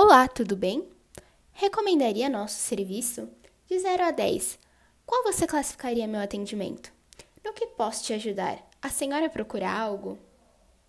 Olá, tudo bem? Recomendaria nosso serviço? De 0 a 10, qual você classificaria meu atendimento? No que posso te ajudar? A senhora procura algo?